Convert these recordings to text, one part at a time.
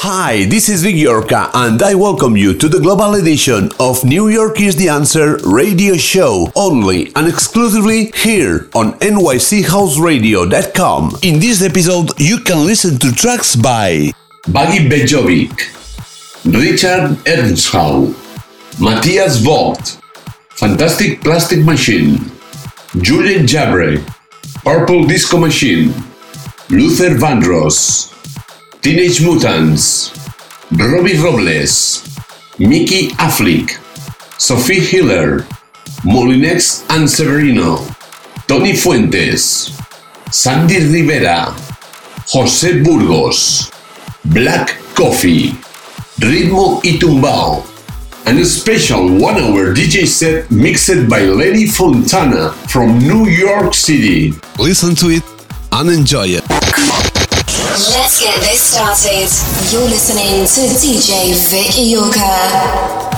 Hi, this is Vic Iorca, and I welcome you to the global edition of New York is the Answer radio show, only and exclusively here on nychouseradio.com. In this episode, you can listen to tracks by Bagi Bejovic, Richard Ernsthaus, Matthias Vogt, Fantastic Plastic Machine, Julian Jabre, Purple Disco Machine, Luther Vandross, Teenage Mutants, Robbie Robles, Mickey Affleck, Sophie Hiller, Molinex and Severino, Tony Fuentes, Sandy Rivera, José Burgos, Black Coffee, Ritmo y Tumbao, and a special one hour DJ set mixed by Lenny Fontana from New York City. Listen to it and enjoy it. Let's get this started. You're listening to DJ Vic Iorca.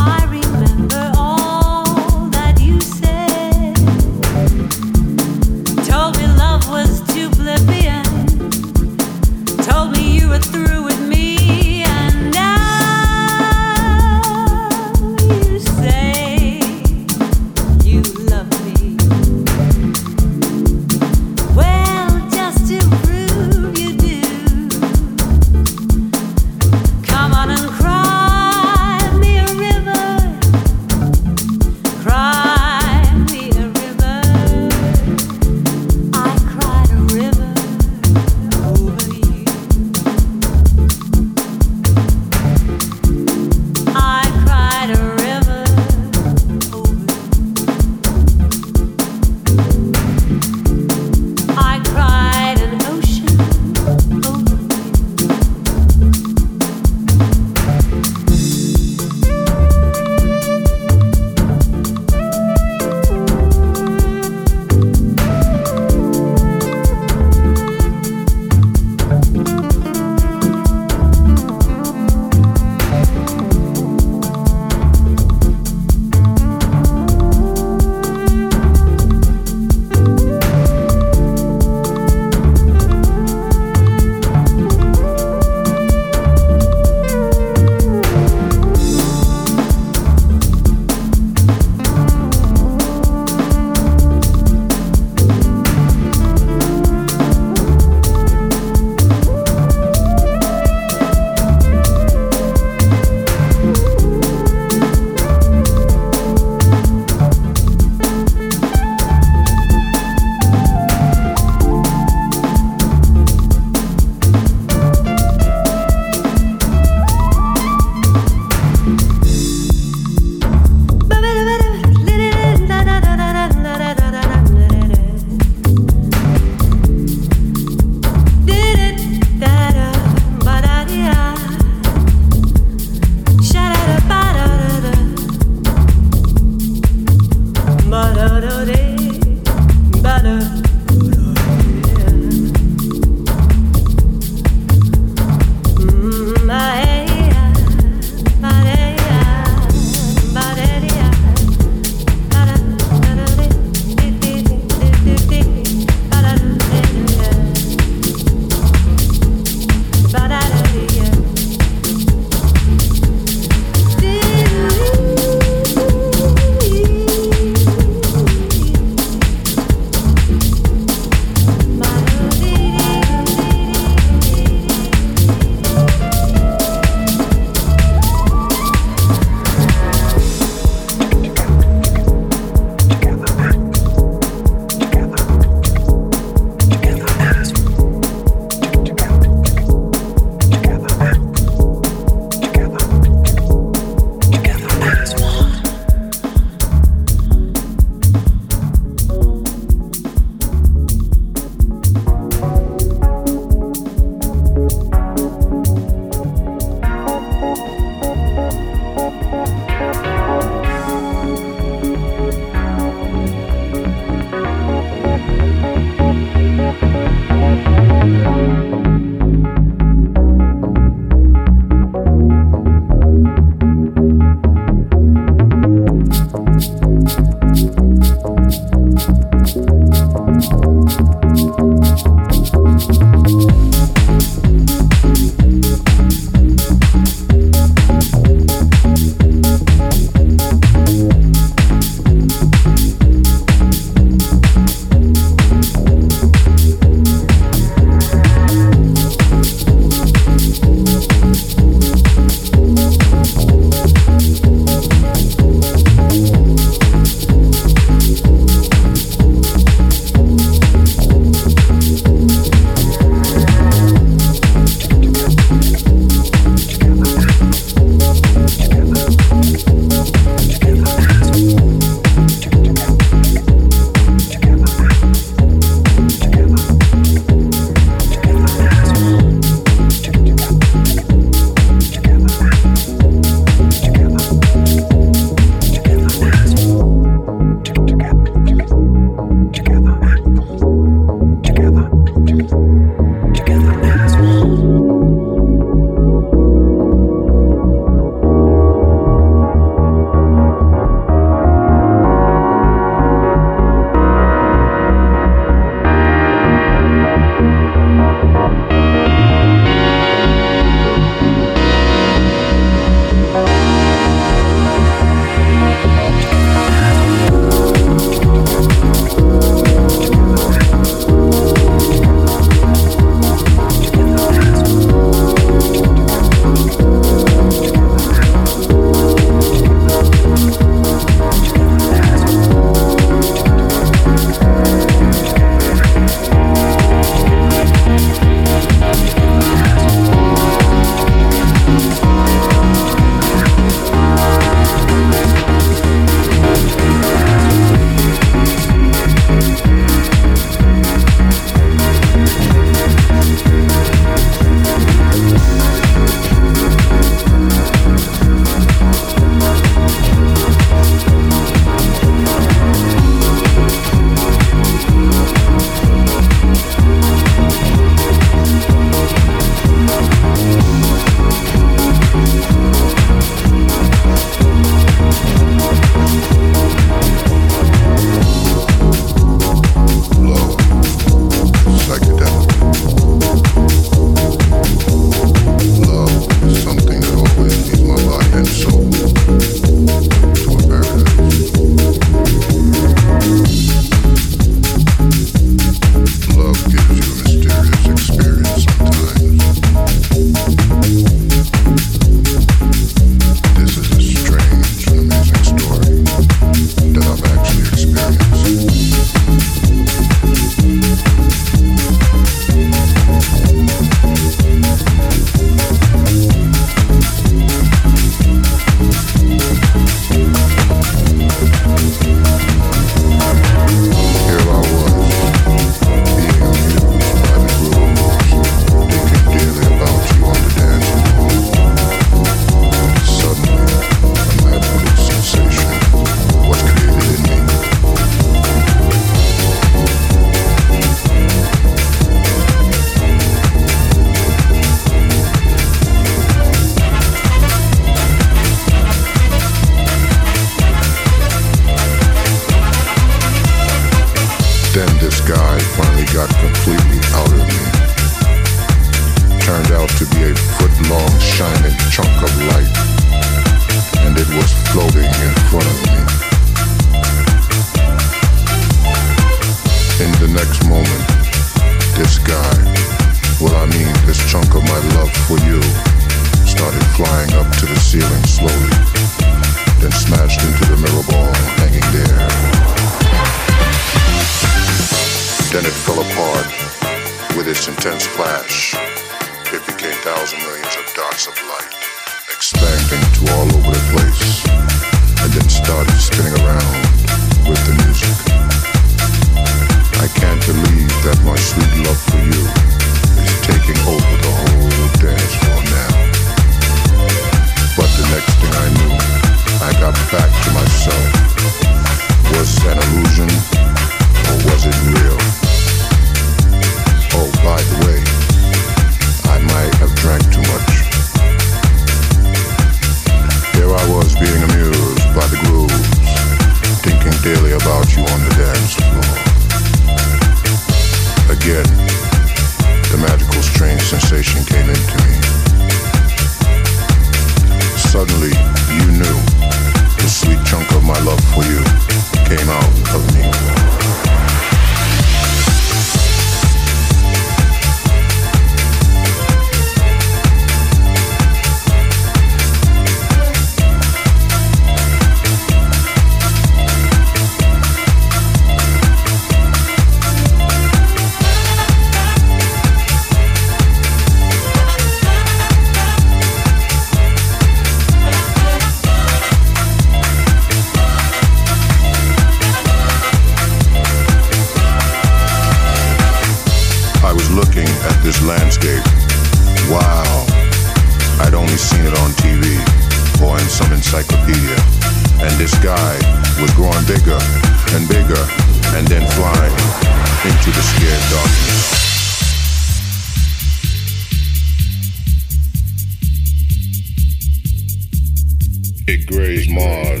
grazed Mars.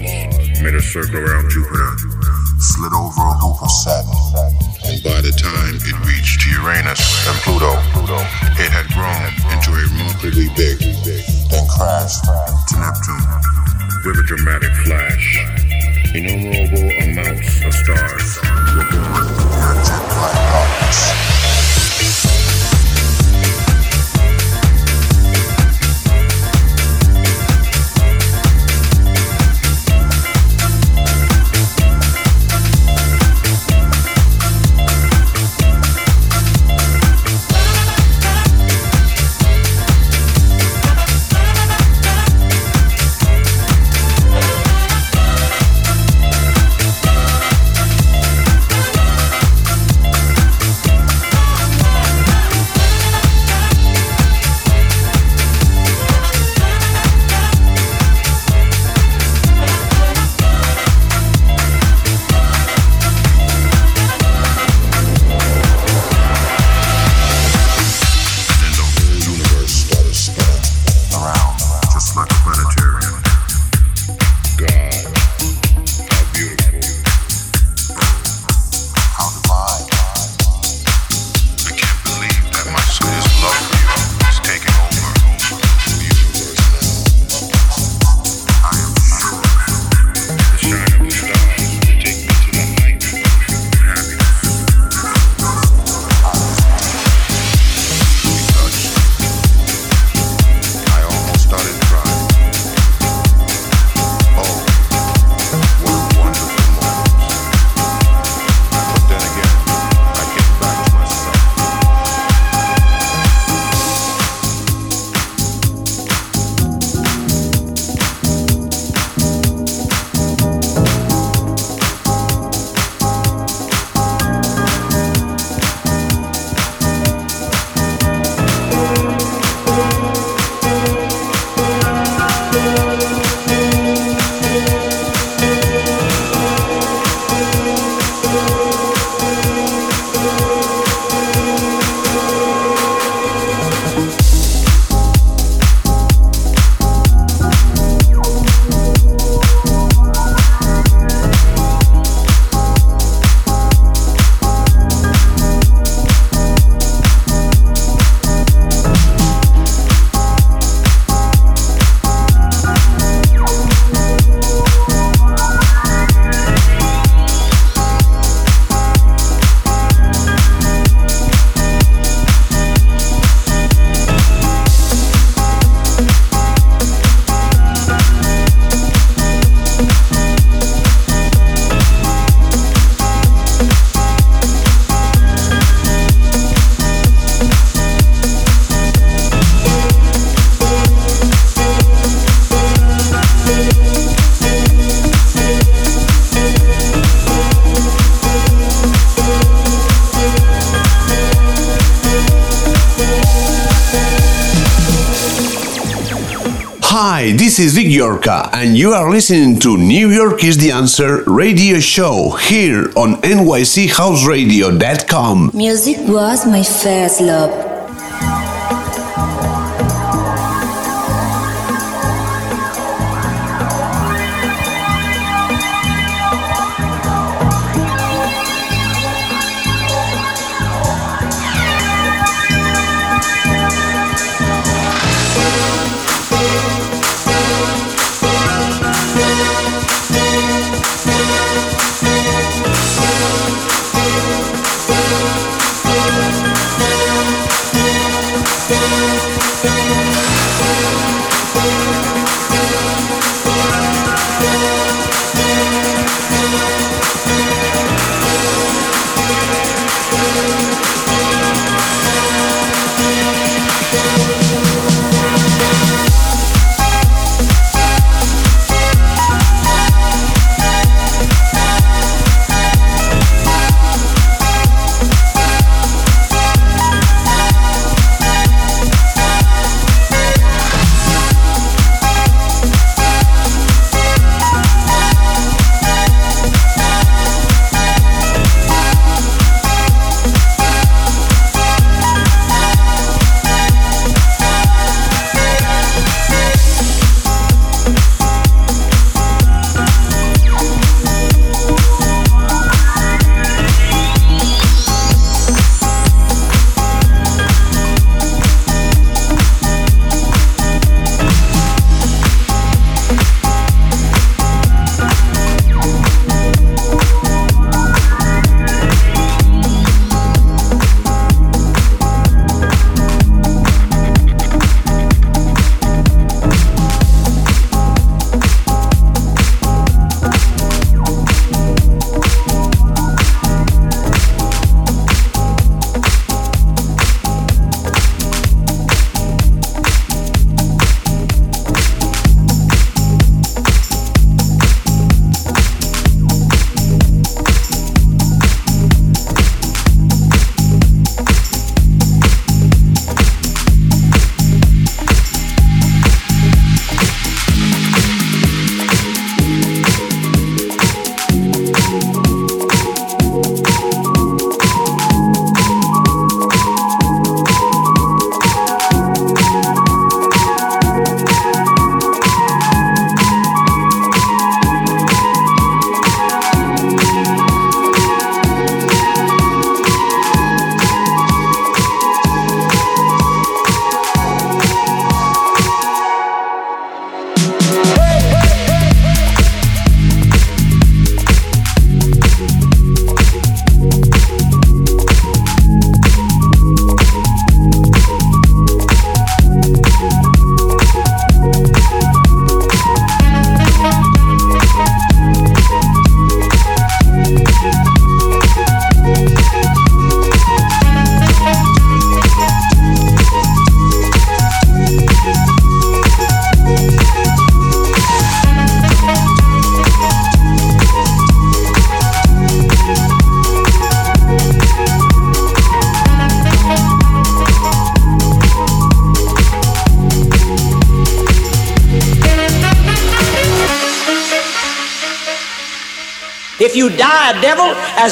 Made a circle around Jupiter, slid over a hoop of Saturn, and by the time it reached Uranus and Pluto, it had grown into a remarkably big, then crashed to Neptune. With a dramatic flash, innumerable amounts of stars were born in a jet black darkness. Iorca, and you are listening to New York is the Answer radio show here on NYCHouseradio.com. Music was my first love.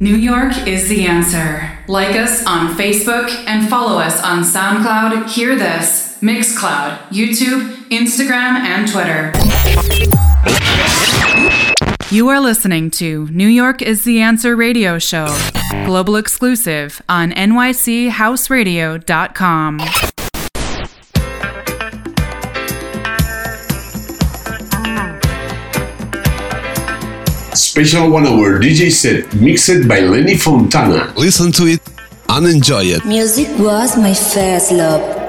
New York is the answer. Like us on Facebook and follow us on SoundCloud, Hear This, Mixcloud, YouTube, Instagram, and Twitter. You are listening to New York is the Answer radio show, global exclusive on nychouseradio.com. Special one hour DJ set mixed by Lenny Fontana. Listen to it and enjoy it. Music was my first love. Sensation. Love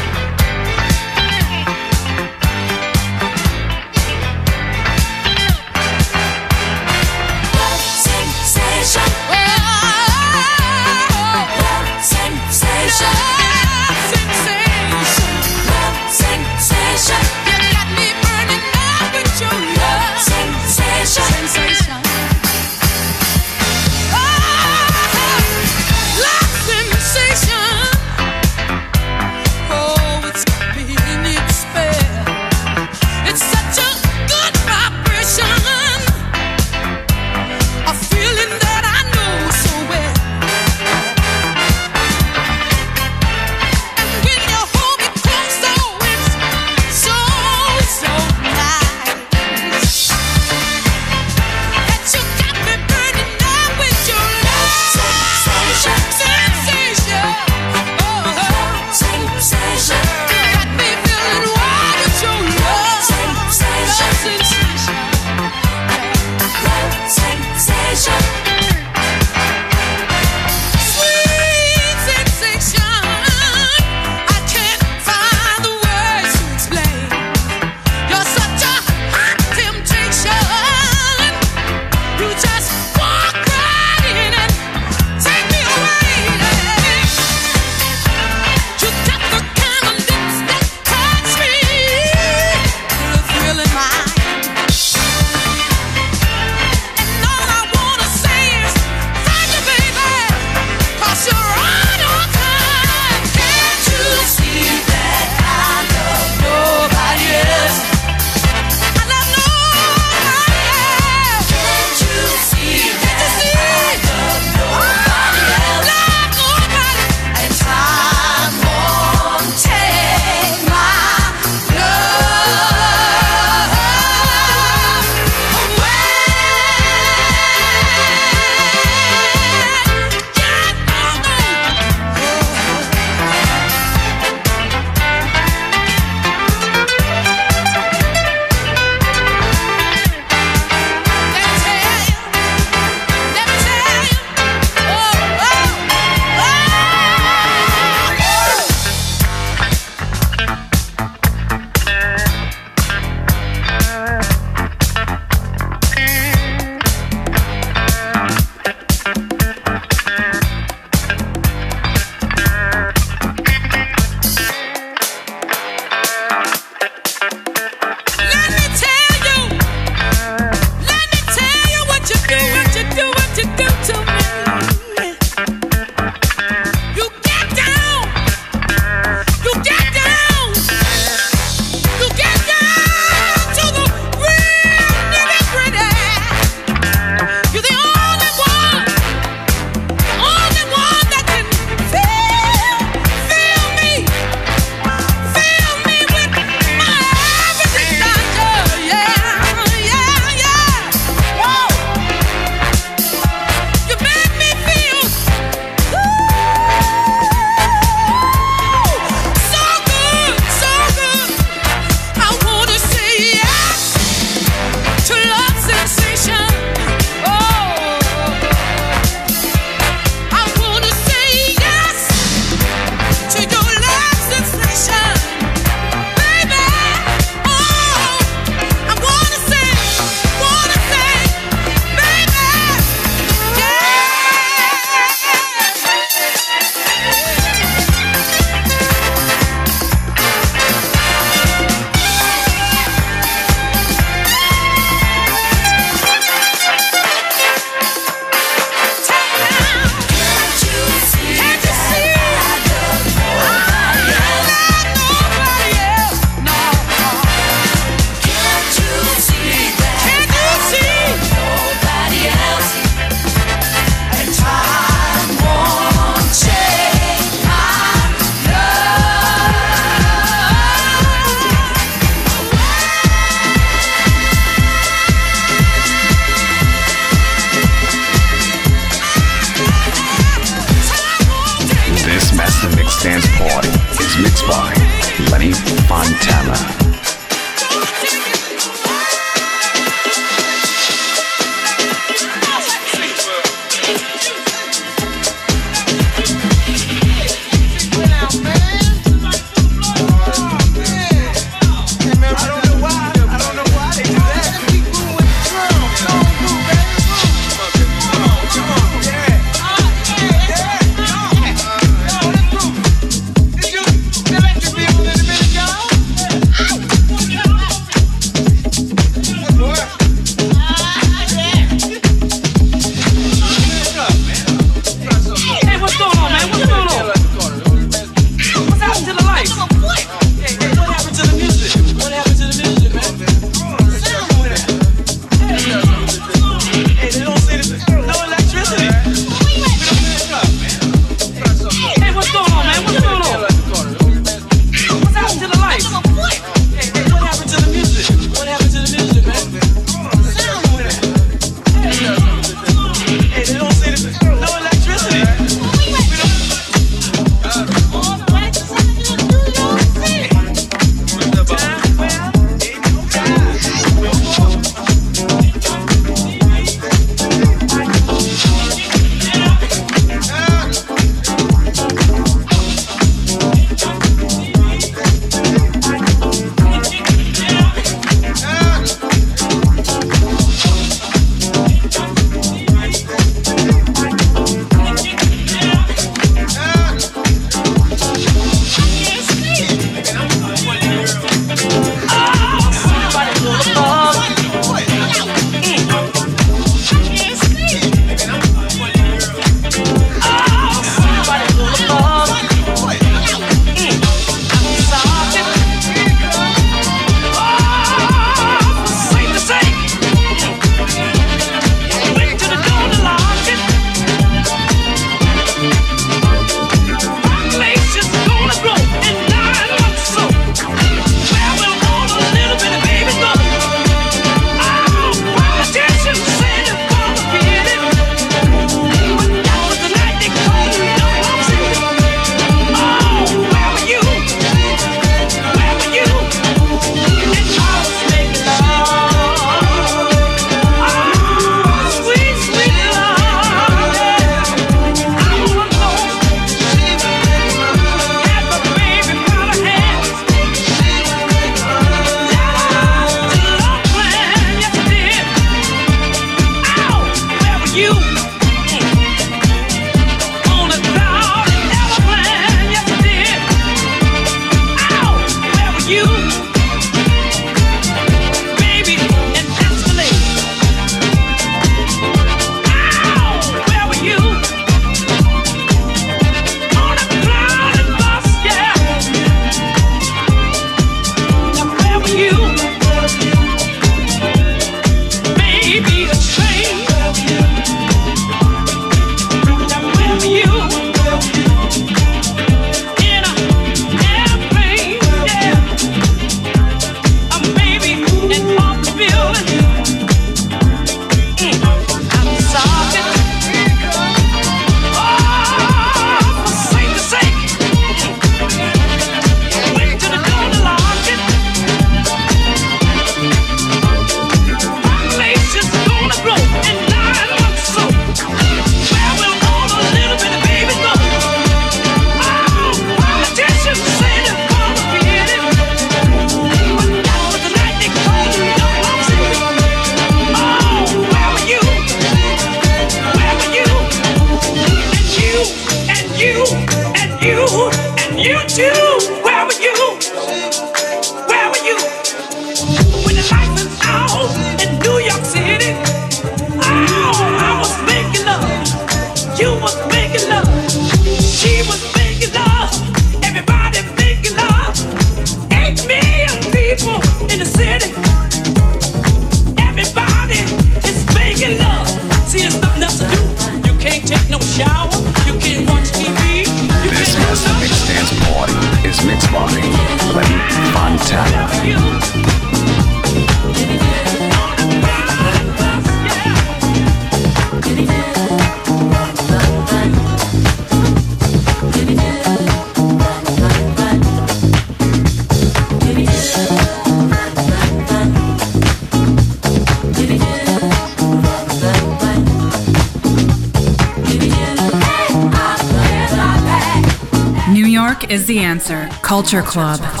is the answer. Culture Club. Culture Club.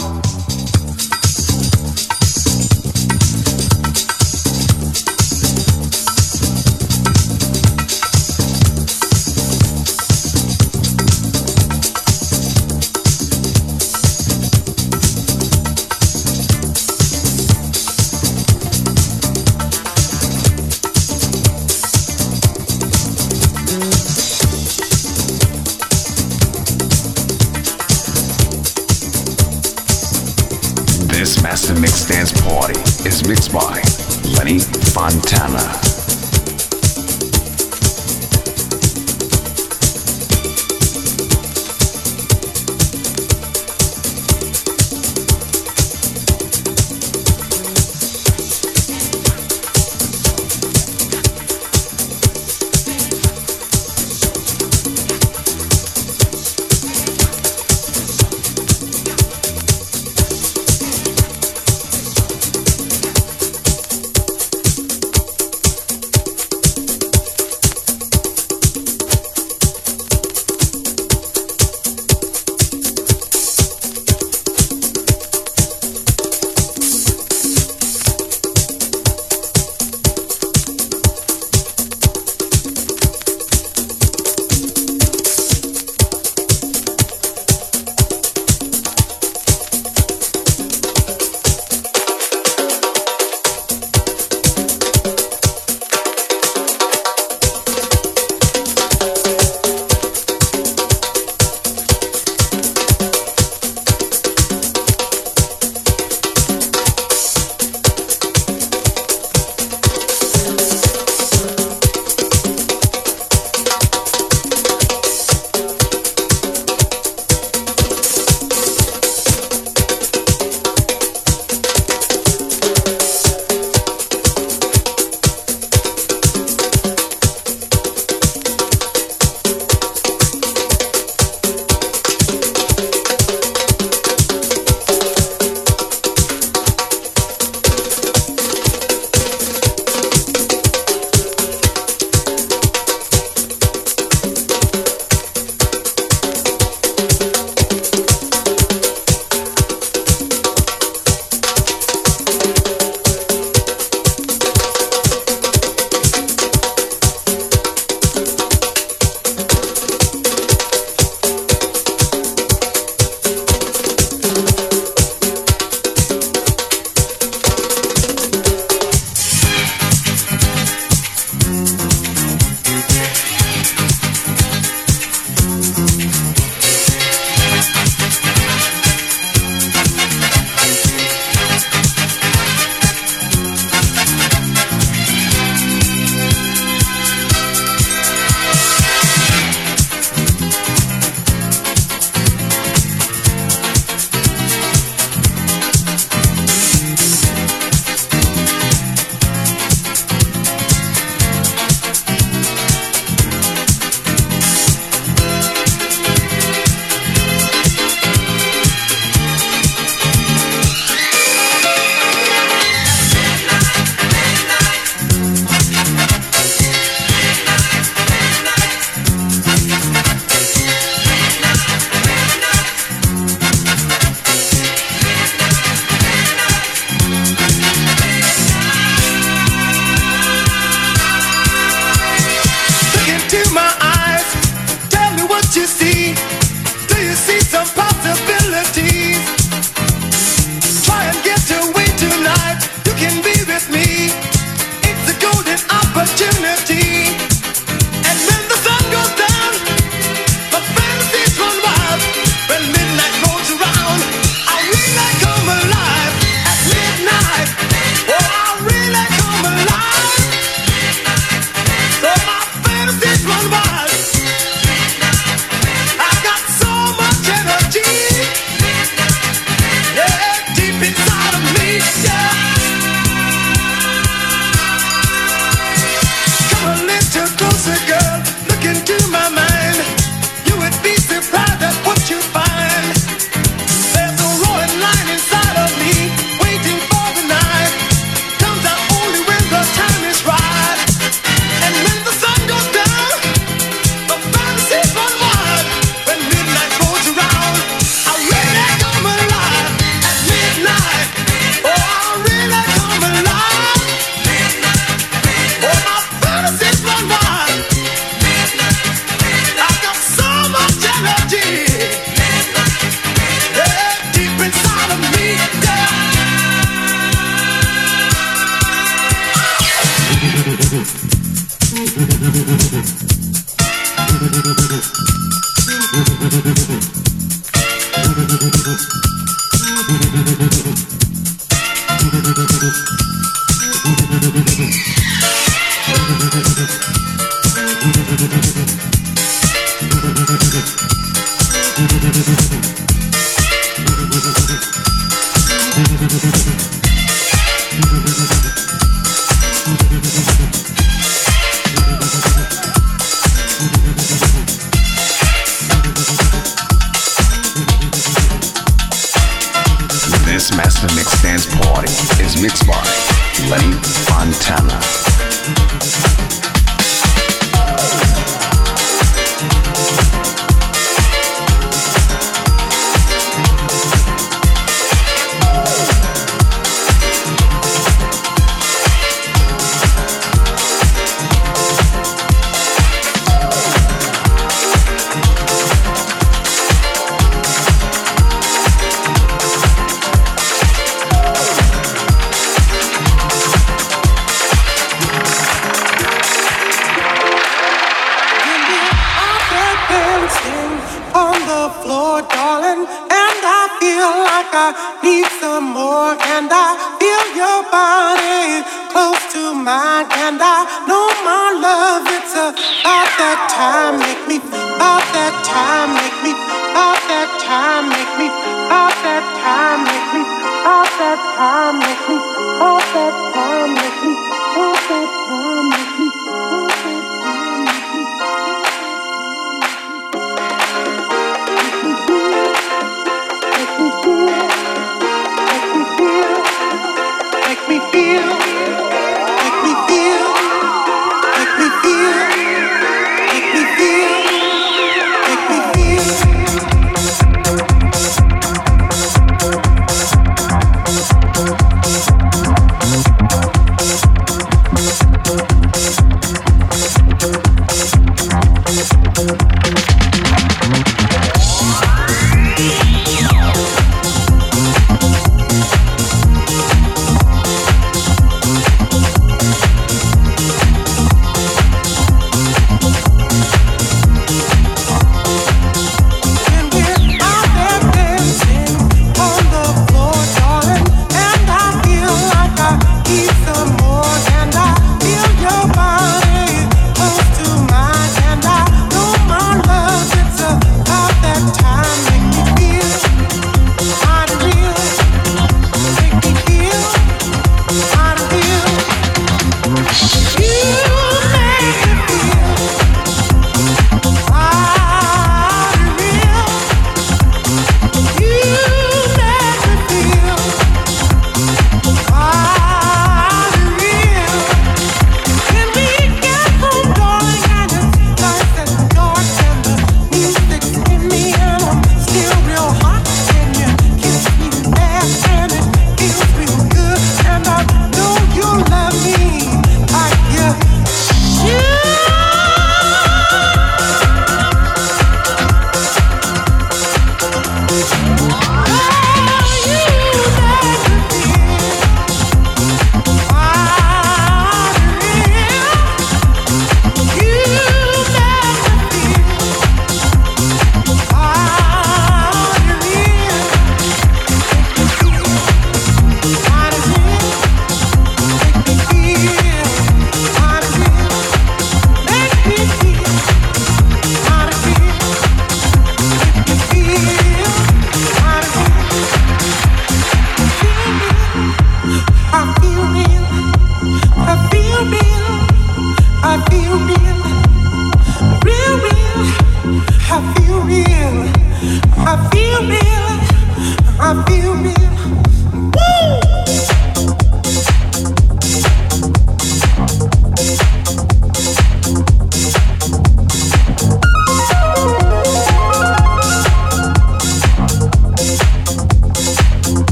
Montana.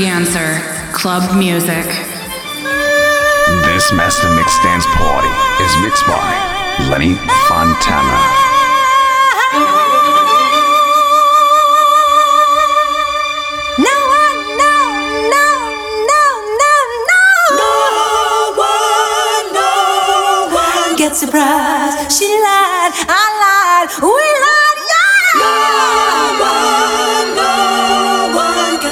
the answer. Club music. This Master Mix Dance Party is mixed by Lenny Fontana. Surprise, she lied, I lied, we lied, yeah! No one